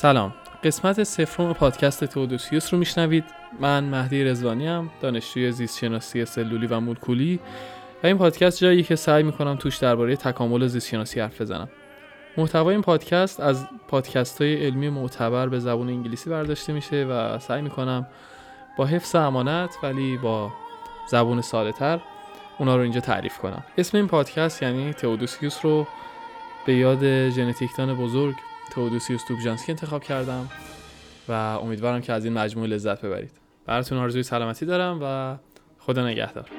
سلام. قسمت سفرم پادکست تودوسیوس رو میشنوید. من مهدی رزوانی هم دانشجوی زیستشناسی سلولی و مولکولی. و این پادکست جایی که سعی می‌کنم توش درباره تکامل زیستشناسی حرف بزنم. محتوای این پادکست از پادکست های علمی معتبر به زبان انگلیسی برداشته میشه و سعی می‌کنم با حفظ امانت ولی با زبون ساده تر اونا رو اینجا تعریف کنم. اسم این پادکست یعنی تئودوسیوس رو به یاد ژنتیکدان بزرگ تئودوسیوس دوبژانسکی انتخاب کردم و امیدوارم که از این مجموعه لذت ببرید. براتون آرزوی سلامتی دارم و خدا نگهدار.